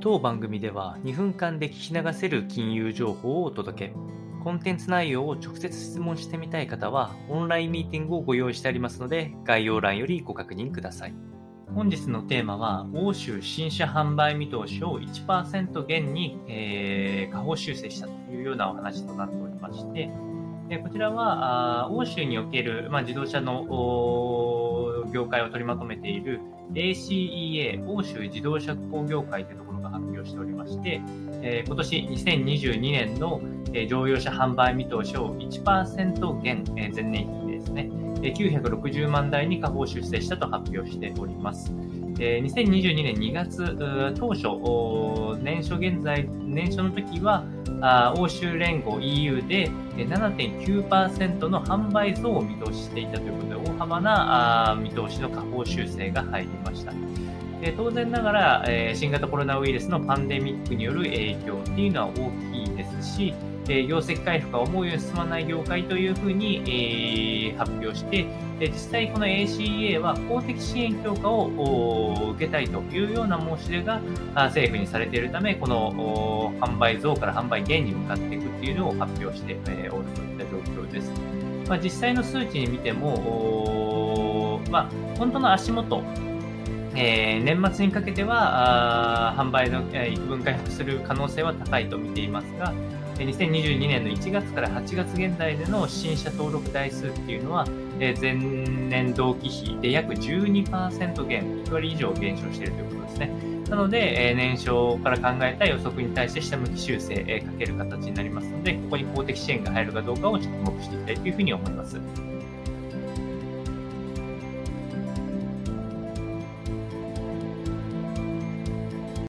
当番組では2分間で聞き流せる金融情報をお届け。コンテンツ内容を直接質問してみたい方は、オンラインミーティングをご用意してありますので、概要欄よりご確認ください。本日のテーマは、欧州新車販売見通しを1%減に、えー、下方修正したというようなお話となっておりまして、えこちらはあ欧州における、まあ、自動車の業界を取りまとめている ACEA 欧州自動車工業会というところが発表しておりまして、えー、今年2022年の、えー、乗用車販売見通しを1%減、えー、前年比ですね、えー、960万台に下方修正したと発表しております。えー、2022年2月当初、年初現在、年初の時は、あ欧州連合 EU で7.9%の販売増を見通ししていたということで、大幅なあ見通しの下方修正が入りました。で当然ながら、え、新型コロナウイルスのパンデミックによる影響っていうのは大きいですし、え業績回復が思うように進まない業界というふうに、え、発表して、で実際この ACEA は公的支援強化をを受けたいというような申し出が政府にされているため、この販売増から販売減に向かっていくっていうのを発表しておるといった状況です。まあ、実際の数値に見ても、まあ、本当の足元、えー、年末にかけては販売の、えー、幾分回復する可能性は高いと見ていますが、2022年の1月から8月現在での新車登録台数っていうのは、前年同期比で約12%減、1割以上減少しているということですね。なので、年少から考えた予測に対して下向き修正かける形になりますので、ここに公的支援が入るかどうかを着目していきたいというふうに思います。